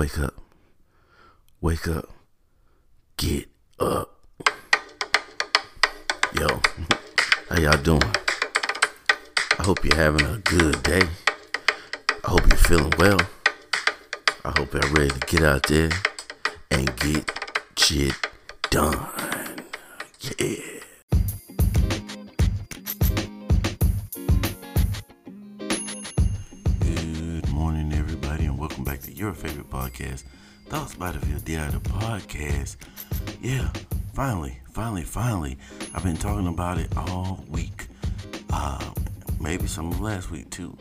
Wake up. Wake up. Get up. Yo, how y'all doing? I hope you're having a good day. I hope you're feeling well. I hope you're ready to get out there and get shit done. Yeah. Favorite podcast, Thoughts by the VLDI, the podcast. Yeah, finally, finally, finally. I've been talking about it all week. Uh, maybe some of last week too.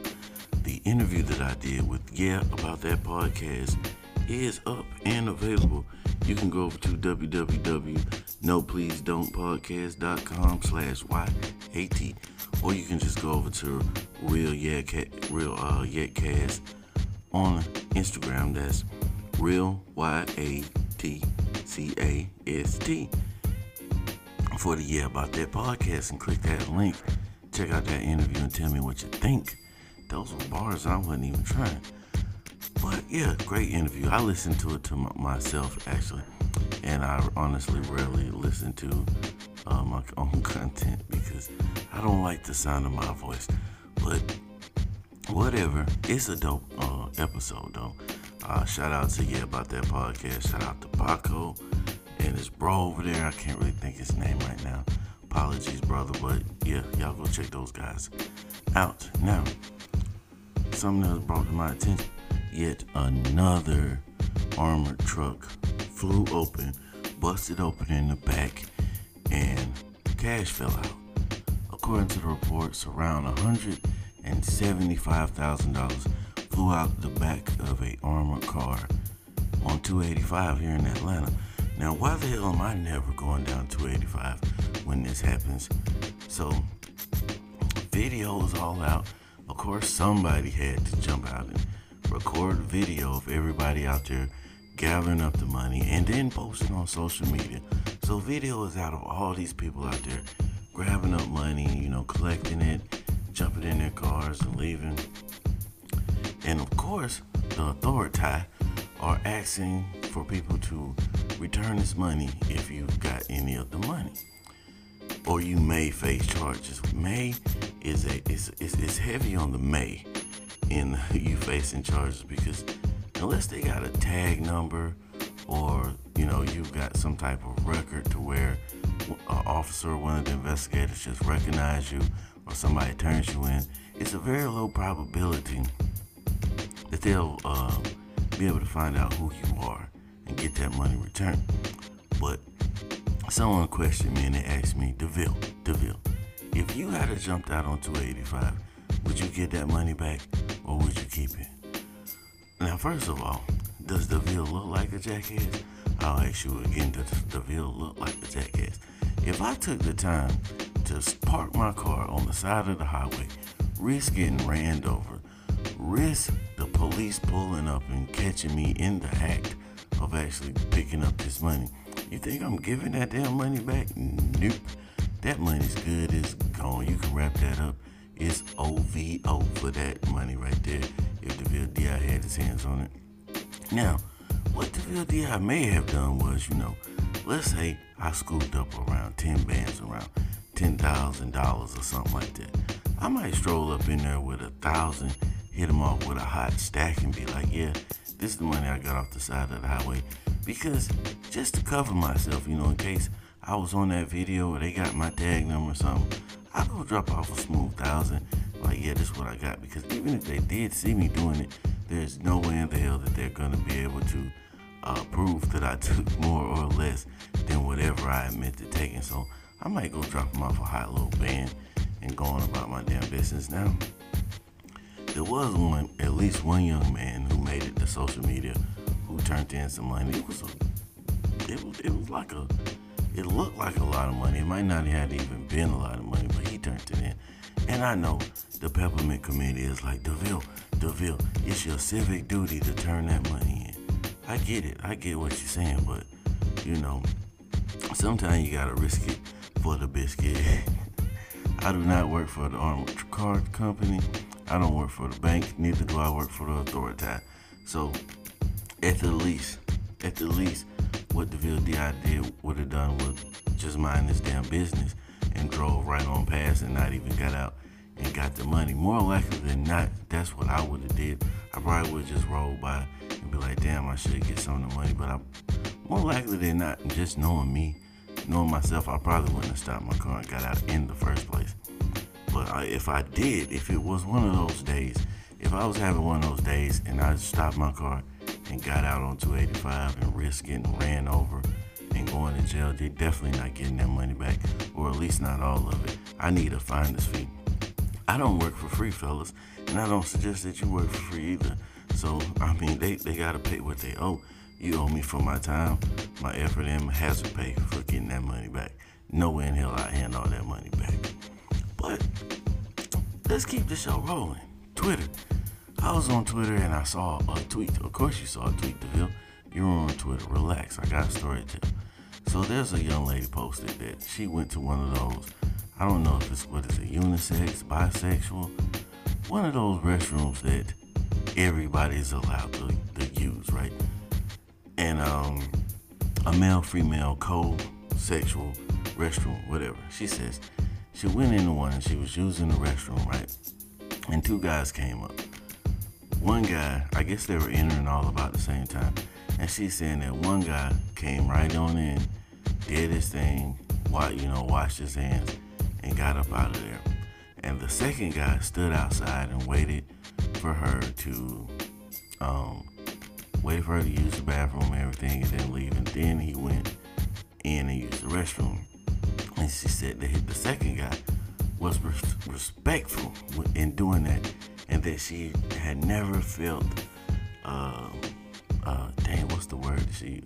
The interview that I did with Yeah about that podcast is up and available. You can go over to www.nopleasedon'tpodcast.com slash YAT or you can just go over to Real Yeah Real uh, Yetcast on Instagram. That's Real Y A T C A S T for the Yeah About That podcast and click that link. Check out that interview and tell me what you think. Those were bars I wasn't even trying. But yeah, great interview. I listened to it to m- myself actually, and I honestly rarely listen to uh, my own content because I don't like the sound of my voice. But whatever, it's a dope uh, episode though. Uh, shout out to yeah about that podcast. Shout out to Paco and his bro over there. I can't really think his name right now. Apologies, brother, but yeah, y'all go check those guys out. Now, something that brought to my attention. Yet another armored truck flew open, busted open in the back, and cash fell out. According to the reports, around $175,000 flew out the back of a armored car on 285 here in Atlanta. Now, why the hell am I never going down 285 when this happens? So, video is all out. Of course, somebody had to jump out and record video of everybody out there gathering up the money and then posting on social media. So, video is out of all these people out there grabbing up money, you know, collecting it, jumping in their cars and leaving. And of course, the authority are asking for people to return this money if you've got any of the money. Or you may face charges. May is a it's, it's, heavy on the may in you facing charges because unless they got a tag number or you know you've got some type of record to where an officer or one of the investigators just recognize you or somebody turns you in, it's a very low probability that they'll uh, be able to find out who you are and get that money returned. But someone questioned me and they asked me, DeVille, DeVille, if you had jumped out on 285, would you get that money back or would you keep it? Now, first of all, does DeVille look like a jackass? I'll ask you again, does DeVille look like a jackass? If I took the time to park my car on the side of the highway, risk getting ran over, risk the police pulling up and catching me in the act of actually picking up this money, you think I'm giving that damn money back? Nope. That money's good, it's gone. You can wrap that up. It's OVO for that money right there if DeVille DI had his hands on it. Now, what DeVille DI may have done was, you know, let's say I scooped up around 10 bands, around $10,000 or something like that. I might stroll up in there with a thousand, hit them off with a hot stack and be like, yeah, this is the money I got off the side of the highway. Because just to cover myself, you know, in case I was on that video or they got my tag number or something, I go drop off a smooth thousand. Like, yeah, this is what I got. Because even if they did see me doing it, there's no way in the hell that they're gonna be able to uh, prove that I took more or less than whatever I admit to taking. So I might go drop him off a hot little band and go on about my damn business now. There was one, at least one young man who made it to social media who turned in some money. It was a, it was, it was like a, it looked like a lot of money. It might not have even been a lot of money, but he turned it in. And I know the Peppermint Committee is like, DeVille, DeVille, it's your civic duty to turn that money in. I get it. I get what you're saying, but, you know, sometimes you gotta risk it for the biscuit. I do not work for the armored car company. I don't work for the bank. Neither do I work for the authority. So at the least, at the least, what DeVille DI did would have done was just mind his damn business and drove right on past and not even got out and got the money. More likely than not, that's what I would have did. I probably would just roll by and be like, damn, I should get some of the money. But I, more likely than not, just knowing me, knowing myself, I probably wouldn't have stopped my car and got out in the first place. But I, if I did, if it was one of those days, if I was having one of those days and I stopped my car and got out on 285 and risked getting ran over and going to jail, they're definitely not getting that money back, or at least not all of it. I need a finder's fee. I don't work for free, fellas, and I don't suggest that you work for free either. So, I mean, they, they gotta pay what they owe. You owe me for my time, my effort, and my hazard pay for getting that money back. No way in hell I hand all that money back. But let's keep the show rolling. Twitter. I was on Twitter and I saw a tweet. Of course, you saw a tweet, DeVille. You're on Twitter. Relax. I got a story to tell. So there's a young lady posted that she went to one of those. I don't know if it's what is it, unisex, bisexual, one of those restrooms that everybody's allowed to, to use, right? And um, a male, female, co-sexual restroom, whatever. She says she went into one and she was using the restroom, right? And two guys came up. One guy, I guess they were entering all about the same time, and she's saying that one guy came right on in, did his thing, you know, washed his hands, and got up out of there. And the second guy stood outside and waited for her to um, wait for her to use the bathroom and everything and then leave. And then he went in and used the restroom. And she said that the second guy was respectful in doing that and that she had never felt, uh, uh, dang, what's the word that she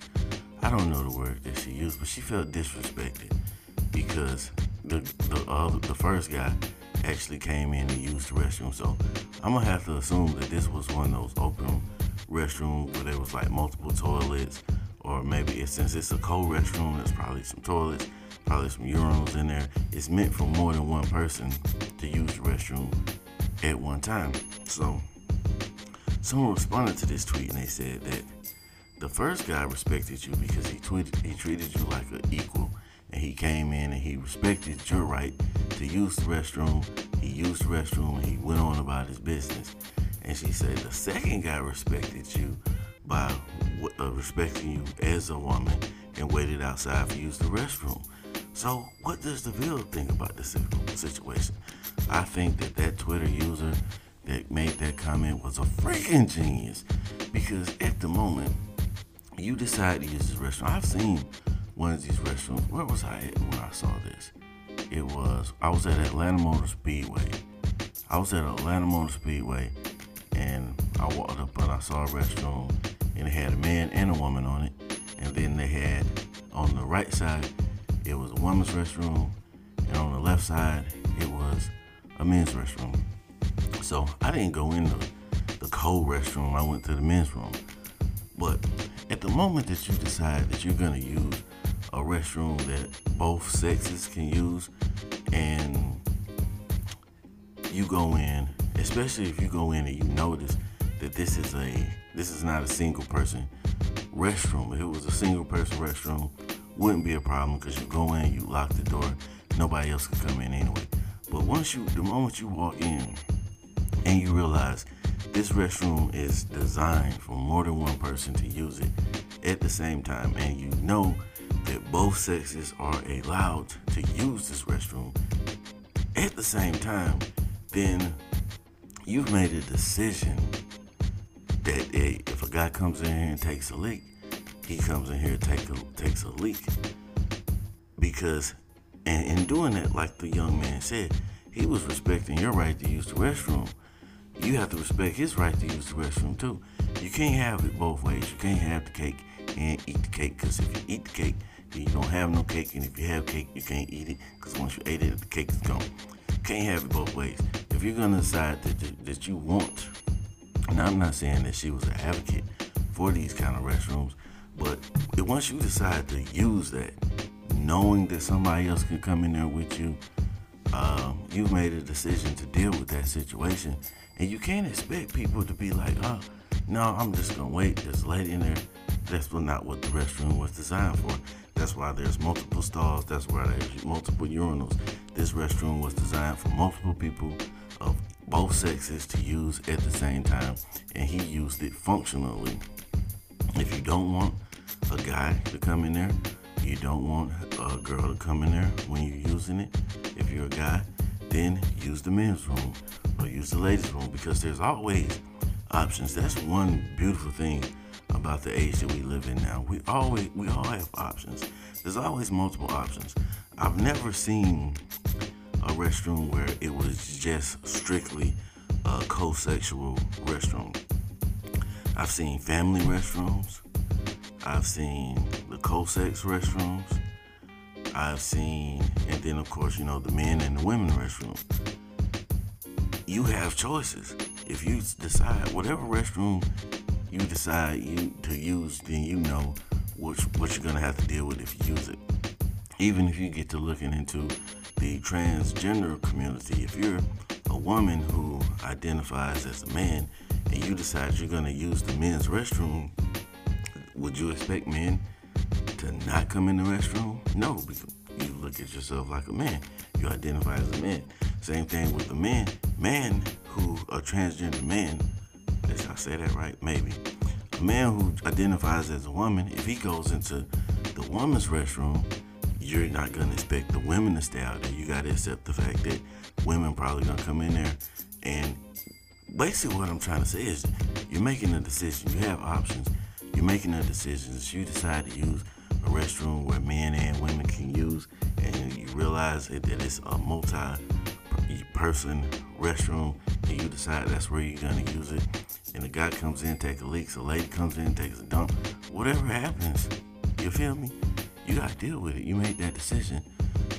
I don't know the word that she used, but she felt disrespected because the the, uh, the first guy actually came in and used the restroom. So I'm gonna have to assume that this was one of those open restrooms where there was like multiple toilets, or maybe since it's a cold restroom, there's probably some toilets, probably some urinals in there. It's meant for more than one person to use the restroom at one time. So someone responded to this tweet and they said that the first guy respected you because he tweeted, he treated you like an equal and he came in and he respected your right to use the restroom. He used the restroom and he went on about his business. And she said the second guy respected you by uh, respecting you as a woman and waited outside for you to use the restroom. So, what does DeVille think about this situation? I think that that Twitter user that made that comment was a freaking genius because at the moment you decide to use this restroom. I've seen one of these restaurants. Where was I at when I saw this? It was I was at Atlanta Motor Speedway. I was at Atlanta Motor Speedway, and I walked up and I saw a restroom, and it had a man and a woman on it. And then they had on the right side, it was a woman's restroom, and on the left side, it was a men's restroom. So I didn't go in the, the cold restroom. I went to the men's room. But at the moment that you decide that you're gonna use a restroom that both sexes can use and you go in, especially if you go in and you notice that this is a this is not a single person restroom. If it was a single person restroom, wouldn't be a problem because you go in, you lock the door, nobody else can come in anyway. But once you the moment you walk in and you realize this restroom is designed for more than one person to use it at the same time, and you know that both sexes are allowed to use this restroom at the same time, then you've made a decision that hey, if a guy comes in here and takes a leak, he comes in here take a, takes a leak. Because, and in doing that, like the young man said, he was respecting your right to use the restroom. You have to respect his right to use the restroom too. You can't have it both ways. You can't have the cake and eat the cake because if you eat the cake, then you don't have no cake, and if you have cake, you can't eat it because once you ate it, the cake is gone. You can't have it both ways. If you're gonna decide that that you want, and I'm not saying that she was an advocate for these kind of restrooms, but once you decide to use that, knowing that somebody else can come in there with you, um, you've made a decision to deal with that situation, and you can't expect people to be like, "Oh, No, I'm just gonna wait. There's a lady in there. That's not what the restroom was designed for. That's why there's multiple stalls. That's why there's multiple urinals. This restroom was designed for multiple people of both sexes to use at the same time, and he used it functionally. If you don't want a guy to come in there, you don't want a girl to come in there when you're using it. If you're a guy, then use the men's room or use the ladies' room because there's always options. That's one beautiful thing about the age that we live in now. We always we all have options. There's always multiple options. I've never seen a restroom where it was just strictly a co-sexual restroom. I've seen family restrooms. I've seen the co-sex restrooms. I've seen, and then of course, you know, the men and the women restroom. You have choices. If you decide whatever restroom you decide you to use, then you know which what you're gonna have to deal with if you use it. Even if you get to looking into the transgender community, if you're a woman who identifies as a man and you decide you're gonna use the men's restroom, would you expect men to not come in the restroom? No, because you look at yourself like a man. You identify as a man. Same thing with the men. Man who a transgender man did I say that right? Maybe. A man who identifies as a woman, if he goes into the woman's restroom, you're not gonna expect the women to stay out there. You gotta accept the fact that women probably gonna come in there. And basically, what I'm trying to say is, you're making a decision. You have options. You're making a decision. If you decide to use a restroom where men and women can use, and you realize that it's a multi-person restroom, and you decide that's where you're gonna use it and a guy comes in, takes a leak, so a lady comes in, takes a dump, whatever happens, you feel me? You gotta deal with it. You made that decision.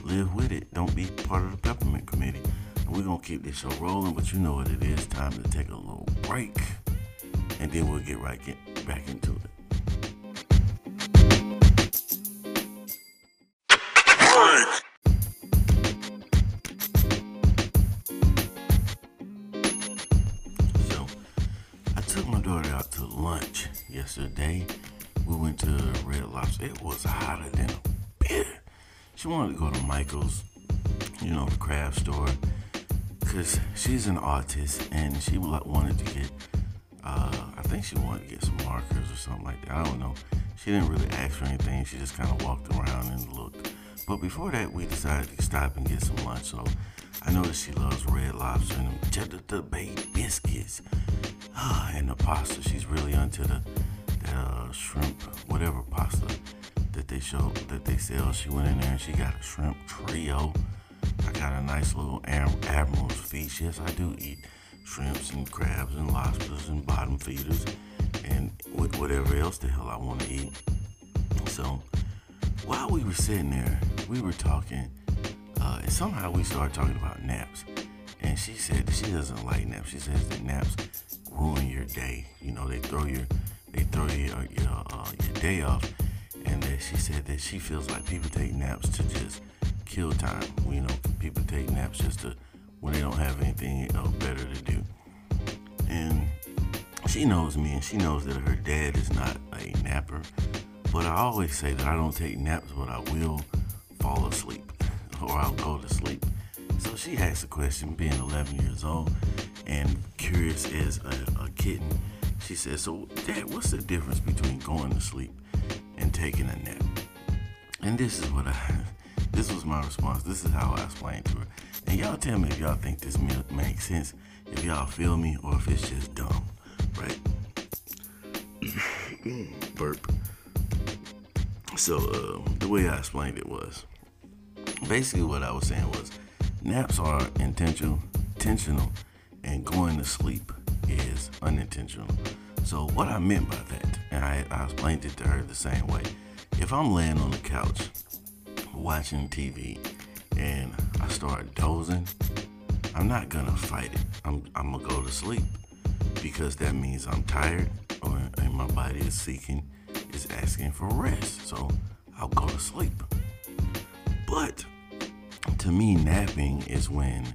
Live with it. Don't be part of the peppermint committee. And we're gonna keep this show rolling, but you know what it is. Time to take a little break. And then we'll get right get back into it. She wanted to go to Michael's, you know, the craft store, because she's an artist and she wanted to get, uh, I think she wanted to get some markers or something like that. I don't know. She didn't really ask for anything. She just kind of walked around and looked. But before that, we decided to stop and get some lunch. So I noticed she loves Red Lobster and cheddar bay biscuits. and the pasta. She's really onto the uh, shrimp, whatever pasta that they show that they sell. She went in there and she got a shrimp trio. I got a nice little admiral's feast. Yes, I do eat shrimps and crabs and lobsters and bottom feeders and whatever else the hell I want to eat. So while we were sitting there, we were talking, uh, and somehow we started talking about naps. And she said she doesn't like naps. She says that naps ruin your day. You know, they throw your they throw your your, uh, your day off. And that she said that she feels like people take naps to just kill time. You know, people take naps just to when they don't have anything else better to do. And she knows me, and she knows that her dad is not a napper. But I always say that I don't take naps, but I will fall asleep or I'll go to sleep. So she asked a question, being 11 years old and curious as a, a kitten she said, So, Dad, what's the difference between going to sleep and taking a nap? And this is what I, this was my response. This is how I explained to her. And y'all tell me if y'all think this makes sense, if y'all feel me, or if it's just dumb, right? Burp. So, uh, the way I explained it was basically what I was saying was naps are intentional, intentional, and going to sleep is unintentional. So, what I meant by that, and I, I explained it to her the same way. If I'm laying on the couch watching TV and I start dozing, I'm not gonna fight it. I'm, I'm gonna go to sleep because that means I'm tired or, and my body is seeking, is asking for rest. So I'll go to sleep. But to me, napping is when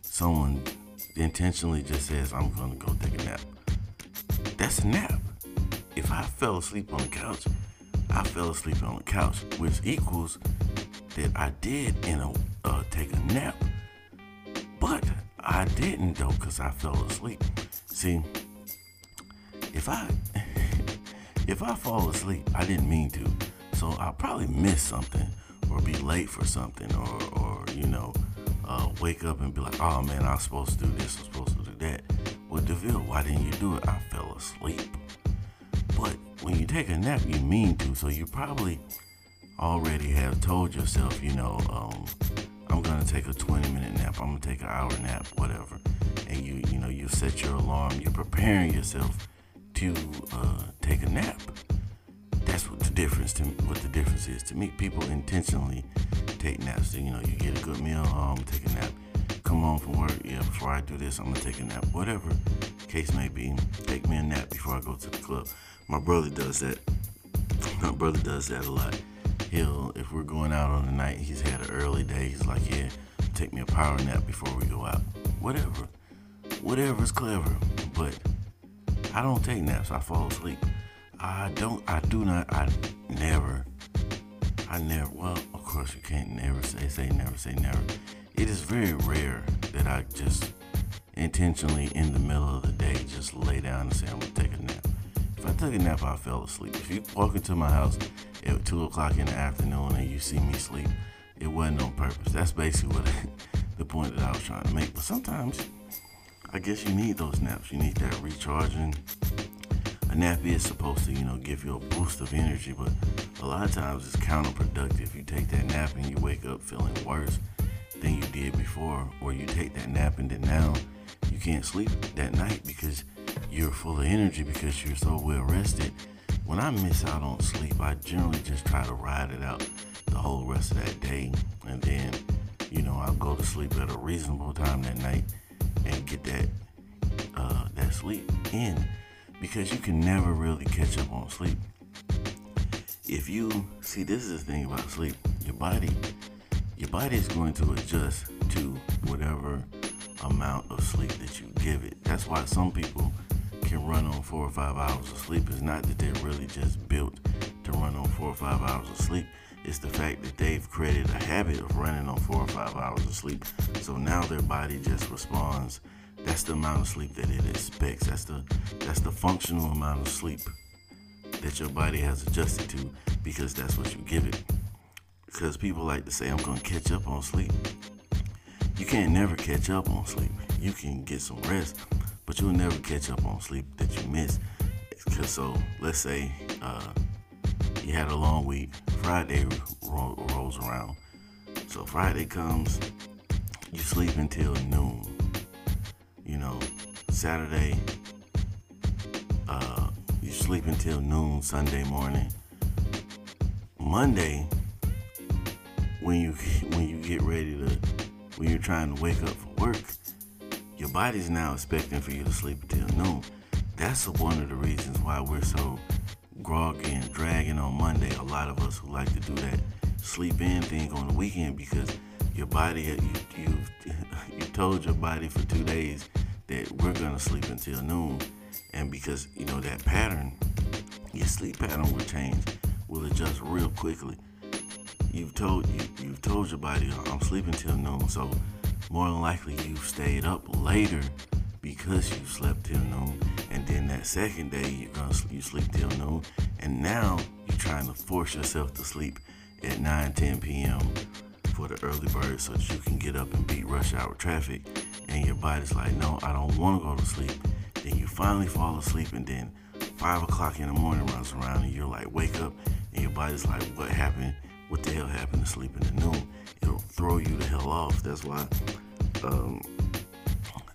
someone intentionally just says, I'm gonna go take a nap. that's a nap. I fell asleep on the couch, I fell asleep on the couch, which equals that I did in a uh, take a nap, but I didn't though because I fell asleep. See, if I if I fall asleep, I didn't mean to, so I'll probably miss something or be late for something or or you know uh, wake up and be like, oh man, I was supposed to do this, I was supposed to do that. Well, Deville, why didn't you do it? I fell asleep. When you take a nap, you mean to, so you probably already have told yourself, you know, um, I'm gonna take a 20 minute nap, I'm gonna take an hour nap, whatever. And you, you know, you set your alarm, you're preparing yourself to uh, take a nap. That's what the difference to what the difference is to me. People intentionally take naps. So, you know, you get a good meal, um, take a nap. Come home from work, yeah. Before I do this, I'm gonna take a nap. Whatever case may be, take me a nap before I go to the club. My brother does that. My brother does that a lot. He'll if we're going out on the night he's had an early day. He's like yeah take me a power nap before we go out. Whatever. Whatever's clever. But i don't take naps. I fall asleep. I don't i do not i never i never well of course you can't never say say never say never. It is very rare that i just intentionally in the middle of the day just lay down and say i'm gonna take a nap if i took a nap i fell asleep if you walk into my house at two o'clock in the afternoon and you see me sleep, it wasn't on purpose. That's basically what the point that I was trying to make. But sometimes, I guess you need those naps. You need that recharging. A nap is supposed to, you know, give you a boost of energy, but a lot of times it's counterproductive. You take that nap and you wake up feeling worse than you did before, or you take that nap and then now you can't sleep that night because you're full of energy because you're so well rested when I miss out on sleep, I generally just try to ride it out the whole rest of that day. And then, you know, I'll go to sleep at a reasonable time that night and get that uh, that sleep in because you can never really catch up on sleep. If you see, this is the thing about sleep. Your body, your body is going to adjust to whatever amount of sleep that you give it. That's why some people can run on four or five hours of sleep is not that they're really just built to run on four or five hours of sleep. It's the fact that they've created a habit of running on four or five hours of sleep. So now their body just responds. That's the amount of sleep that it expects. That's the that's the functional amount of sleep that your body has adjusted to because that's what you give it. Because people like to say, I'm gonna catch up on sleep. You can't never catch up on sleep. You can get some rest, but you'll never catch up on sleep that you miss. So let's say uh, you had a long week. Friday ro- rolls around. So Friday comes, you sleep until noon. You know, Saturday, uh, you sleep until noon Sunday morning. Monday, when you when you get ready to when you're trying to wake up for work, your body's now expecting for you to sleep until noon. That's one of the reasons why we're so groggy and dragging on Monday. A lot of us who like to do that sleep in thing on the weekend because your body, you, you, you told your body for two days that we're gonna sleep until noon, and because you know that pattern, your sleep pattern will change, will adjust real quickly. You've told you, you've told your body I'm sleeping till noon, so more than likely you've stayed up later because you slept till noon. And then that second day you're gonna you sleep till noon. And now you're trying to force yourself to sleep at 9 10 p.m for the early bird so that you can get up and beat rush hour traffic. And your body's like no i don't want to go to sleep. Then you finally fall asleep and then 5 o'clock in the morning runs around and you're like wake up. And your body's like what happened what the hell happened to sleeping at noon it'll throw you the hell off that's why um,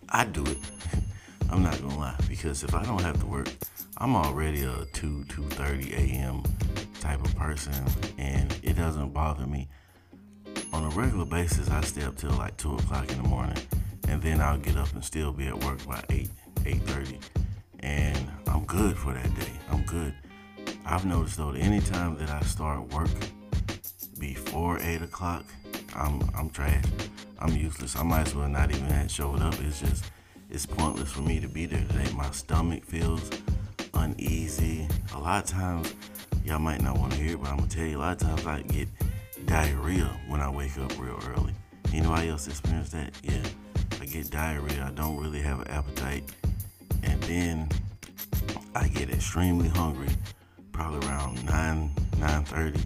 I do it. I'm not gonna lie because if I don't have to work, I'm already a two two thirty a.m. type of person, and it doesn't bother me. On a regular basis, I stay up till like two o'clock in the morning, and then I'll get up and still be at work by eight eight thirty, and I'm good for that day. I'm good. I've noticed though anytime that I start work before eight o'clock, I'm I'm trash. I'm useless. I might as well not even have showed up. It's just it's pointless for me to be there today. My stomach feels uneasy. A lot of times, y'all might not want to hear it, but I'm gonna tell you, a lot of times I get diarrhea when I wake up real early. Anybody else experience that? Yeah, I get diarrhea. I don't really have an appetite, and then I get extremely hungry. Probably around nine, nine thirty.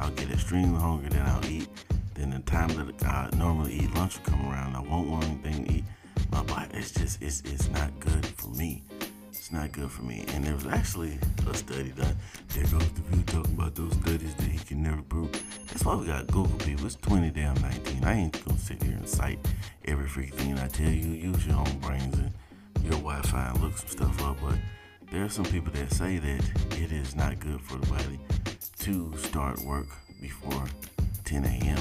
I'll get extremely hungry, then I'll eat. Then the time that I normally eat lunch will come around. I won't want anything to eat. My body, it's just, it's, it's not good for me. It's not good for me. And there was actually a study done. There goes the view talking about those studies that he can never prove. That's why we got Google people. It's 20 damn 19. I ain't gonna sit here and cite every freaking thing I tell you. Use your own brains and your Wi-Fi and look some stuff up. But there are some people that say that it is not good for the body to start work before 10 a.m.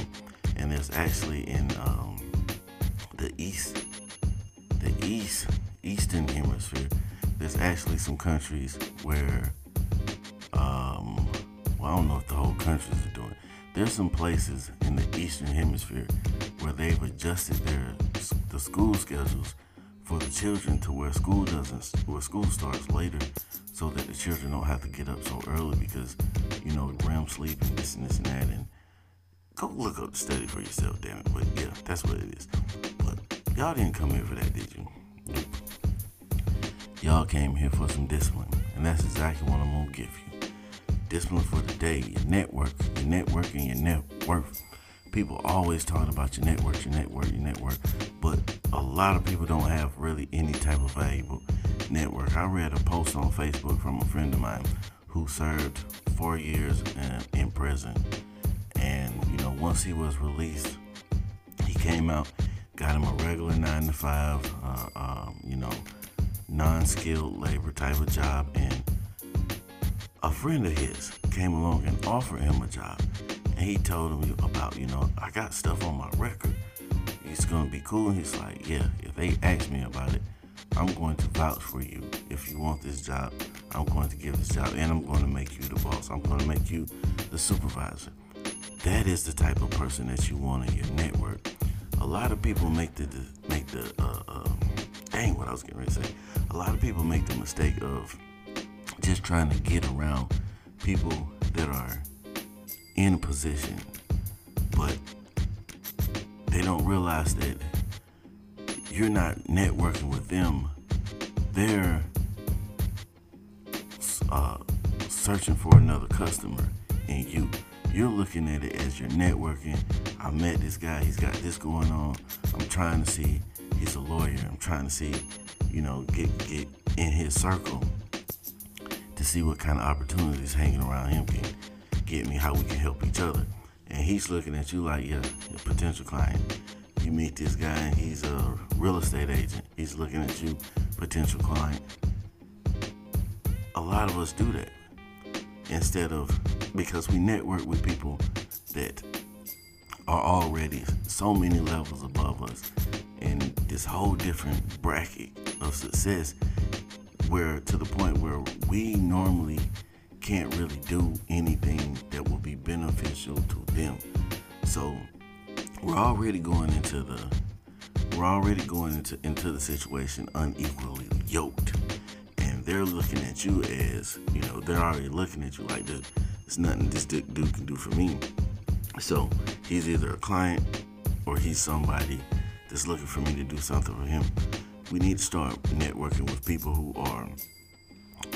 And there's actually in um, the east, the east, eastern hemisphere, there's actually some countries where, um, well, I don't know if the whole countries are doing. There's some places in the eastern hemisphere where they've adjusted their the school schedules for the children to where school doesn't, where school starts later, so that the children don't have to get up so early because, you know, REM sleep and this and this and that. And go look up the study for yourself, damn it. But yeah, that's what it is. But y'all didn't come here for that, did you? Y'all came here for some discipline, and that's exactly what I'm gonna give you. Discipline for the day, your network, your network, and your net worth. People always talking about your network, your network, your network, but a lot of people don't have really any type of valuable network. I read a post on Facebook from a friend of mine who served four years in, in prison, and you know once he was released, he came out, got him a regular nine to five, uh, um, you know non-skilled labor type of job. And a friend of his came along and offered him a job. And he told him about you know i got stuff on my record. It's gonna be cool. And he's like yeah if they ask me about it i'm going to vouch for you. If you want this job i'm going to give this job and i'm going to make you the boss. I'm going to make you the supervisor. That is the type of person that you want in your network. A lot of people make the make the uh, uh, dang what i was getting ready to say. A lot of people make the mistake of just trying to get around people that are in position, but they don't realize that you're not networking with them. They're uh, searching for another customer, and you you're looking at it as you're networking. I met this guy. He's got this going on. I'm trying to see. He's a lawyer. I'm trying to see you know, get get in his circle to see what kind of opportunities hanging around him can get me, how we can help each other. And he's looking at you like you're a potential client. You meet this guy and he's a real estate agent. He's looking at you, potential client. A lot of us do that instead of because we network with people that are already so many levels above us in this whole different bracket of success where to the point where we normally can't really do anything that will be beneficial to them. So we're already going into the we're already going into into the situation unequally yoked. And they're looking at you as, you know, they're already looking at you like this there's nothing this dude can do for me. So he's either a client or he's somebody that's looking for me to do something for him we need to start networking with people who are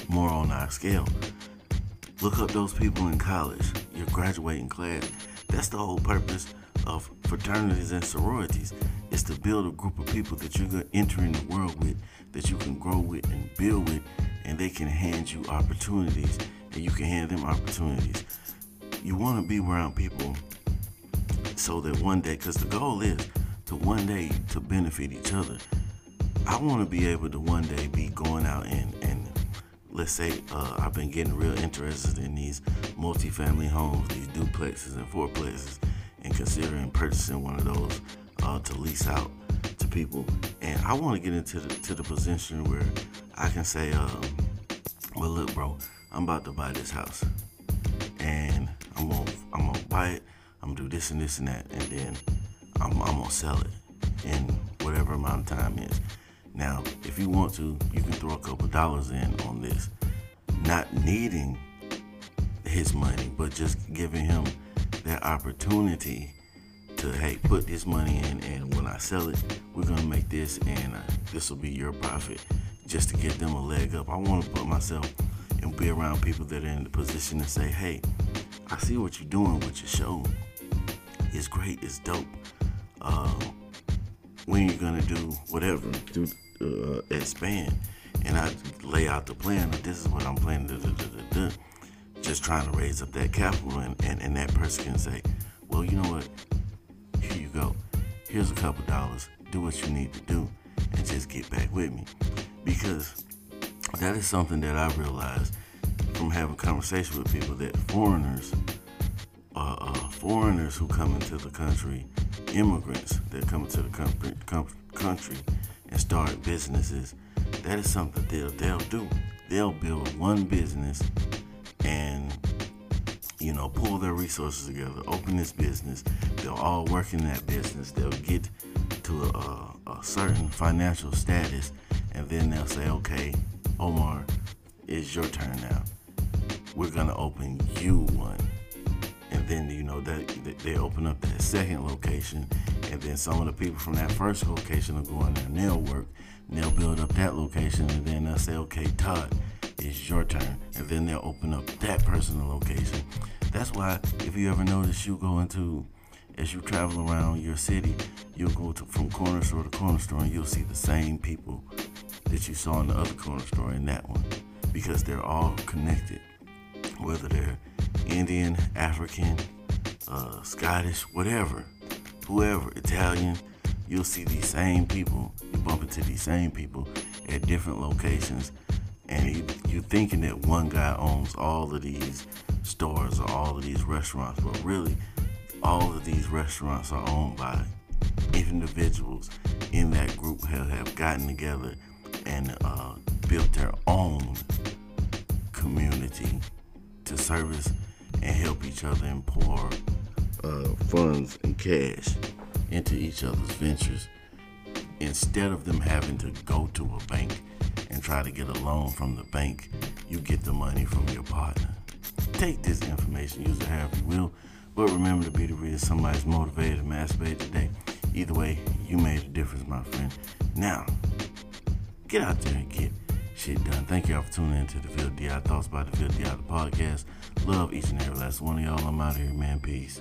more on our scale. Look up those people in college, your graduating class. That's the whole purpose of fraternities and sororities is to build a group of people that you're going to enter in the world with, that you can grow with and build with, and they can hand you opportunities, and you can hand them opportunities. You want to be around people so that one day, because the goal is to one day to benefit each other. I want to be able to one day be going out and, and let's say uh, I've been getting real interested in these multifamily homes, these duplexes and fourplexes, and considering purchasing one of those uh, to lease out to people. And I want to get into the, to the position where I can say, um, well, look, bro, I'm about to buy this house, and I'm gonna I'm gonna buy it. I'm gonna do this and this and that, and then I'm, I'm gonna sell it in whatever amount of time is. Now, if you want to, you can throw a couple dollars in on this. not needing his money, but just giving him that opportunity to hey put this money in and when I sell it we're gonna make this and uh, this will be your profit just to get them a leg up. I want to put myself and be around people that are in the position to say hey I see what you're doing with your show. It's great it's dope. Uh, when you're gonna do whatever do uh, expand. And I lay out the plan this is what I'm planning to do just trying to raise up that capital and, and, and that person can say well you know what here you go. Here's a couple dollars. Do what you need to do and just get back with me. Because that is something that I realized from having conversations with people that foreigners, uh, uh, foreigners who come into the country, immigrants that come into the country, country and start businesses, that is something they'll, they'll do. They'll build one business you know, pull their resources together, open this business. They'll all work in that business. They'll get to a, a certain financial status, and then they'll say, okay, Omar, it's your turn now. We're gonna open you one. And then you know that they open up that second location, and then some of the people from that first location will go in there and they'll work, and they'll build up that location, and then they'll say, okay, Todd, it's your turn. And then they'll open up that personal location. That's why if you ever notice you go into as you travel around your city, you'll go to, from corner store to corner store and you'll see the same people that you saw in the other corner store in that one because they're all connected. Whether they're Indian, African, uh, Scottish, whatever, whoever, Italian, you'll see these same people. You bump into these same people at different locations and you, you're thinking that one guy owns all of these stores or all of these restaurants, but really, all of these restaurants are owned by individuals in that group have, have gotten together and uh, built their own community to service and help each other and pour uh, funds and cash into each other's ventures instead of them having to go to a bank and try to get a loan from the bank, you get the money from your partner. Take this information, use it however you will, but remember to be the reason somebody's motivated to masturbate today. Either way, you made a difference, my friend. Now, get out there and get shit done. Thank y'all for tuning in to the Field DI Thoughts by the Field DI the podcast. Love each and every last one of y'all. I'm out of here, man. Peace.